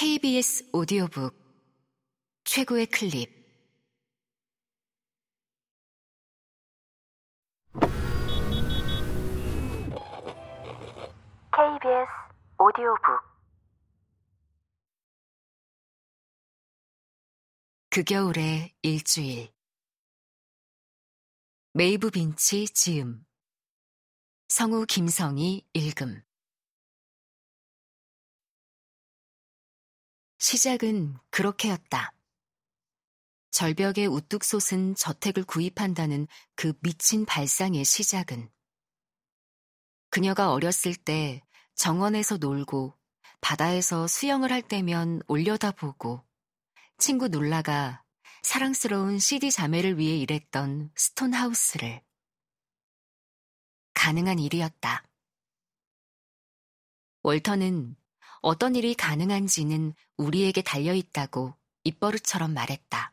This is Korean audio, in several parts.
KBS 오디오북 최고의 클립. KBS 오디오북. 그 겨울의 일주일. 메이브 빈치 지음. 성우 김성희 읽음 시작은 그렇게였다. 절벽에 우뚝 솟은 저택을 구입한다는 그 미친 발상의 시작은 그녀가 어렸을 때 정원에서 놀고 바다에서 수영을 할 때면 올려다보고 친구 놀라가 사랑스러운 CD 자매를 위해 일했던 스톤하우스를 가능한 일이었다. 월터는 어떤 일이 가능한지는 우리에게 달려있다고 입버릇처럼 말했다.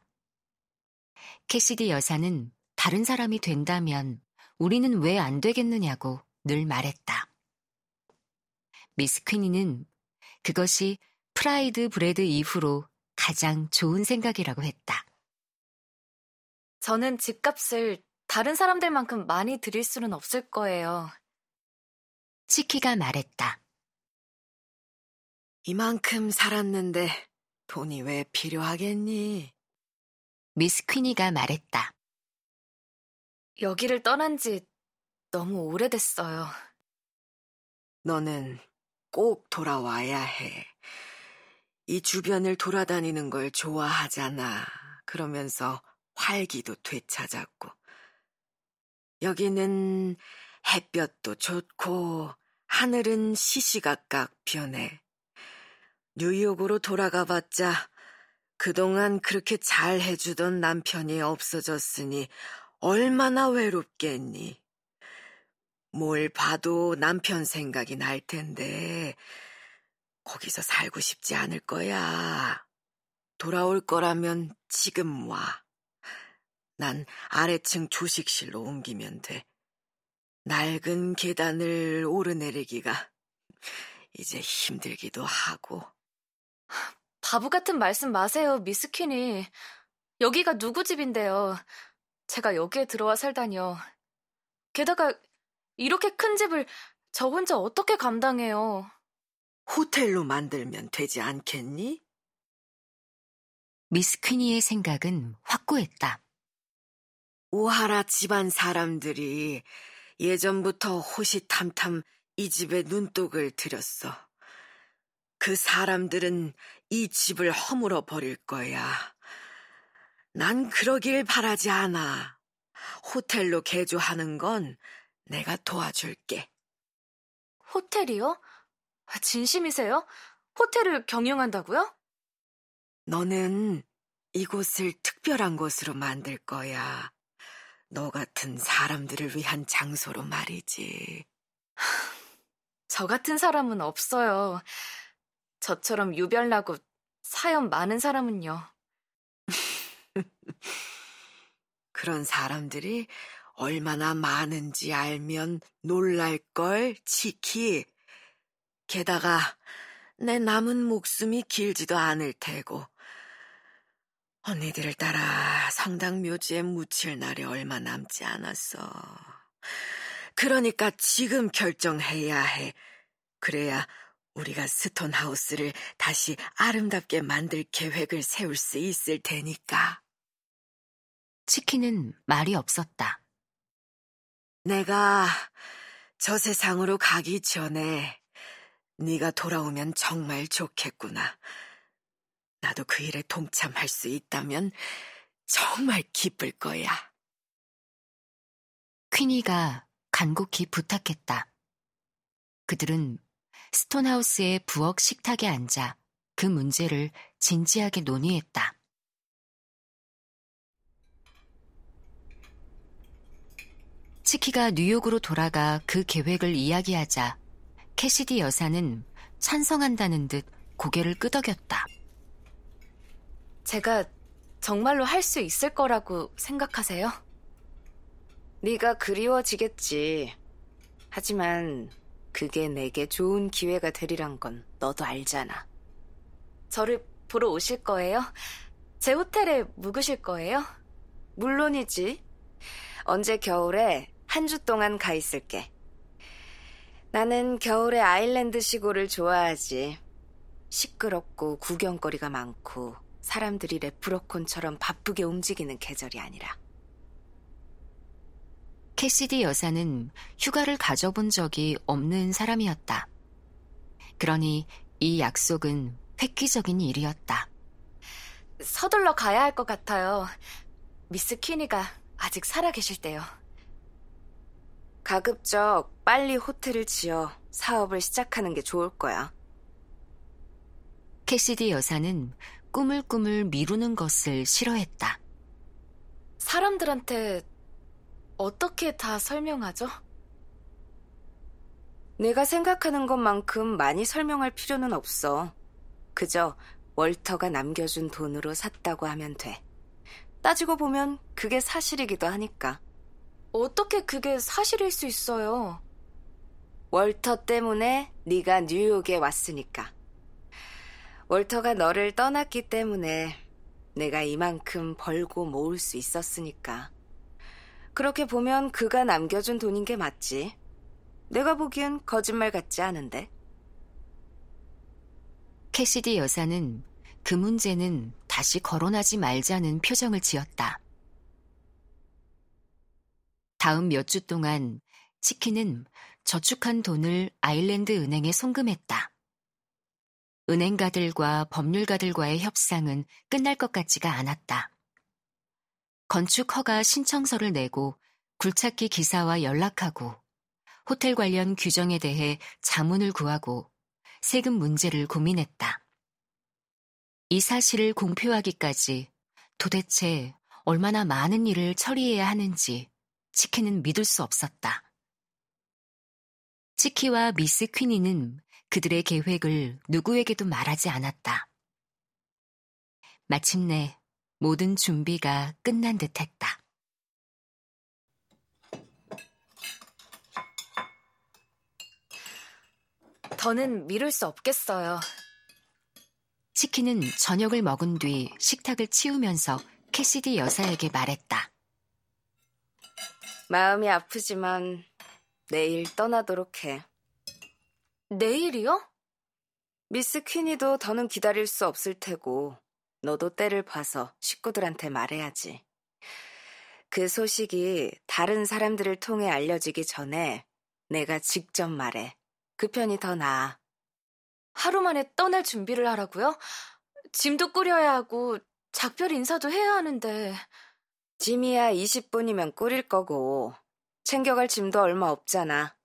캐시디 여사는 다른 사람이 된다면 우리는 왜 안 되겠느냐고 늘 말했다. 미스 퀸이는 그것이 sliced bread 이후로 가장 좋은 생각이라고 했다. 저는 집값을 다른 사람들만큼 많이 드릴 수는 없을 거예요. 치키가 말했다. 이만큼 살았는데 돈이 왜 필요하겠니? 미스 퀸이가 말했다. 여기를 떠난 지 너무 오래됐어요. 너는 꼭 돌아와야 해. 이 주변을 돌아다니는 걸 좋아하잖아. 그러면서 활기도 되찾았고. 여기는 햇볕도 좋고, 하늘은 시시각각 변해. 뉴욕으로 돌아가 봤자 그동안 그렇게 잘 해주던 남편이 없어졌으니 얼마나 외롭겠니. 뭘 봐도 남편 생각이 날 텐데, 거기서 살고 싶지 않을 거야. 돌아올 거라면 지금 와. 난 아래층 조식실로 옮기면 돼. 낡은 계단을 오르내리기가 이제 힘들기도 하고. 바보 같은 말씀 마세요, 미스 퀸이. 여기가 누구 집인데요. 제가 여기에 들어와 살다니요. 게다가 이렇게 큰 집을 저 혼자 어떻게 감당해요? 호텔로 만들면 되지 않겠니? 미스 퀸이의 생각은 확고했다. 오하라 집안 사람들이 예전부터 호시탐탐 이 집에 눈독을 들였어. 그 사람들은 이 집을 허물어 버릴 거야. 난 그러길 바라지 않아. 호텔로 개조하는 건 내가 도와줄게. 호텔이요? 진심이세요? 호텔을 경영한다고요? 너는 이곳을 특별한 곳으로 만들 거야. 너 같은 사람들을 위한 장소로 말이지. 저 같은 사람은 없어요. 저처럼 유별나고 사연 많은 사람은요. 그런 사람들이 얼마나 많은지 알면 놀랄걸, 치키. 게다가 내 남은 목숨이 길지도 않을 테고. 언니들을 따라 성당 묘지에 묻힐 날이 얼마 남지 않았어. 그러니까 지금 결정해야 해. 그래야 우리가 스톤하우스를 다시 아름답게 만들 계획을 세울 수 있을 테니까. 치키는 말이 없었다. 내가 저 세상으로 가기 전에 네가 돌아오면 정말 좋겠구나. 나도 그 일에 동참할 수 있다면 정말 기쁠 거야. 퀸이가 간곡히 부탁했다. 그들은 스톤하우스의 부엌 식탁에 앉아 그 문제를 진지하게 논의했다. 치키가 뉴욕으로 돌아가 그 계획을 이야기하자 캐시디 여사는 찬성한다는 듯 고개를 끄덕였다. 제가 정말로 할 수 있을 거라고 생각하세요? 네가 그리워지겠지. 하지만 그게 내게 좋은 기회가 되리란 건 너도 알잖아. 저를 보러 오실 거예요? 제 호텔에 묵으실 거예요? 물론이지. 언제 겨울에 한 주 동안 가 있을게. 나는 겨울에 아일랜드 시골을 좋아하지. 시끄럽고 구경거리가 많고 사람들이 레프로콘처럼 바쁘게 움직이는 계절이 아니라. 캐시디 여사는 휴가를 가져본 적이 없는 사람이었다. 그러니 이 약속은 획기적인 일이었다. 서둘러 가야 할 것 같아요. 미스 퀴니가 아직 살아계실 때요. 가급적 빨리 호텔을 지어 사업을 시작하는 게 좋을 거야. 캐시디 여사는 꾸물꾸물 미루는 것을 싫어했다. 사람들한테 어떻게 다 설명하죠? 내가 생각하는 것만큼 많이 설명할 필요는 없어. 그저 월터가 남겨준 돈으로 샀다고 하면 돼. 따지고 보면 그게 사실이기도 하니까. 어떻게 그게 사실일 수 있어요? 월터 때문에 네가 뉴욕에 왔으니까. 월터가 너를 떠났기 때문에 내가 이만큼 벌고 모을 수 있었으니까. 그렇게 보면 그가 남겨준 돈인 게 맞지. 내가 보기엔 거짓말 같지 않은데. 캐시디 여사는 그 문제는 다시 거론하지 말자는 표정을 지었다. 다음 몇 주 동안 치킨은 저축한 돈을 아일랜드 은행에 송금했다. 은행가들과 법률가들과의 협상은 끝날 것 같지가 않았다. 건축 허가 신청서를 내고 굴착기 기사와 연락하고 호텔 관련 규정에 대해 자문을 구하고 세금 문제를 고민했다. 이 사실을 공표하기까지 도대체 얼마나 많은 일을 처리해야 하는지 치키는 믿을 수 없었다. 치키와 미스 퀴니는 그들의 계획을 누구에게도 말하지 않았다. 마침내 모든 준비가 끝난 듯 했다. 더는 미룰 수 없겠어요. 치킨은 저녁을 먹은 뒤 식탁을 치우면서 캐시디 여사에게 말했다. 마음이 아프지만 내일 떠나도록 해. 내일이요? 미스 퀸이도 더는 기다릴 수 없을 테고 너도 때를 봐서 식구들한테 말해야지. 그 소식이 다른 사람들을 통해 알려지기 전에 내가 직접 말해. 그 편이 더 나아. 하루 만에 떠날 준비를 하라고요? 짐도 꾸려야 하고 작별 인사도 해야 하는데. 짐이야 20분이면 꾸릴 거고 챙겨갈 짐도 얼마 없잖아.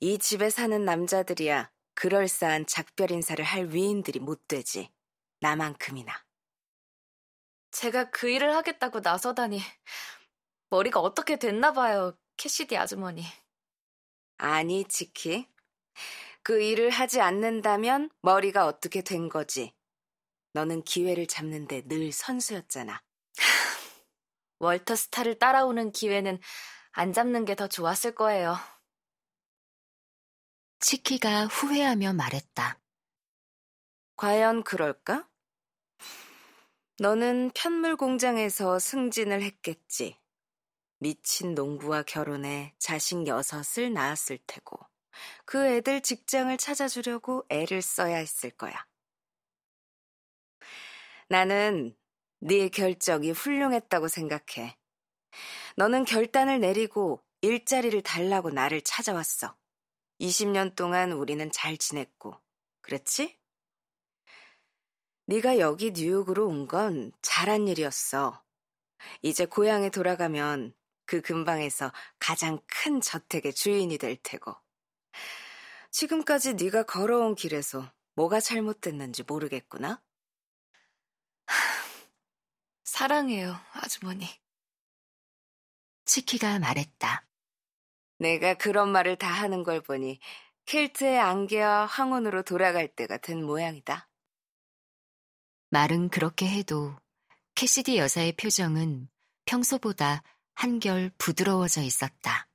이 집에 사는 남자들이야 그럴싸한 작별 인사를 할 위인들이 못 되지. 나만큼이나. 제가 그 일을 하겠다고 나서다니 머리가 어떻게 됐나 봐요, 캐시디 아주머니. 아니, 치키. 그 일을 하지 않는다면 머리가 어떻게 된 거지. 너는 기회를 잡는데 늘 선수였잖아. 월터 스타를 따라오는 기회는 안 잡는 게 더 좋았을 거예요. 치키가 후회하며 말했다. 과연 그럴까? 너는 편물 공장에서 승진을 했겠지. 미친 농부와 결혼해 자식 여섯을 낳았을 테고, 그 애들 직장을 찾아주려고 애를 써야 했을 거야. 나는 네 결정이 훌륭했다고 생각해. 너는 결단을 내리고 일자리를 달라고 나를 찾아왔어. 20년 동안 우리는 잘 지냈고, 그렇지? 네가 여기 뉴욕으로 온 건 잘한 일이었어. 이제 고향에 돌아가면 그 근방에서 가장 큰 저택의 주인이 될 테고. 지금까지 네가 걸어온 길에서 뭐가 잘못됐는지 모르겠구나. 사랑해요, 아주머니. 치키가 말했다. 내가 그런 말을 다 하는 걸 보니 켈트의 안개와 황혼으로 돌아갈 때가 된 모양이다. 말은 그렇게 해도 캐시디 여사의 표정은 평소보다 한결 부드러워져 있었다.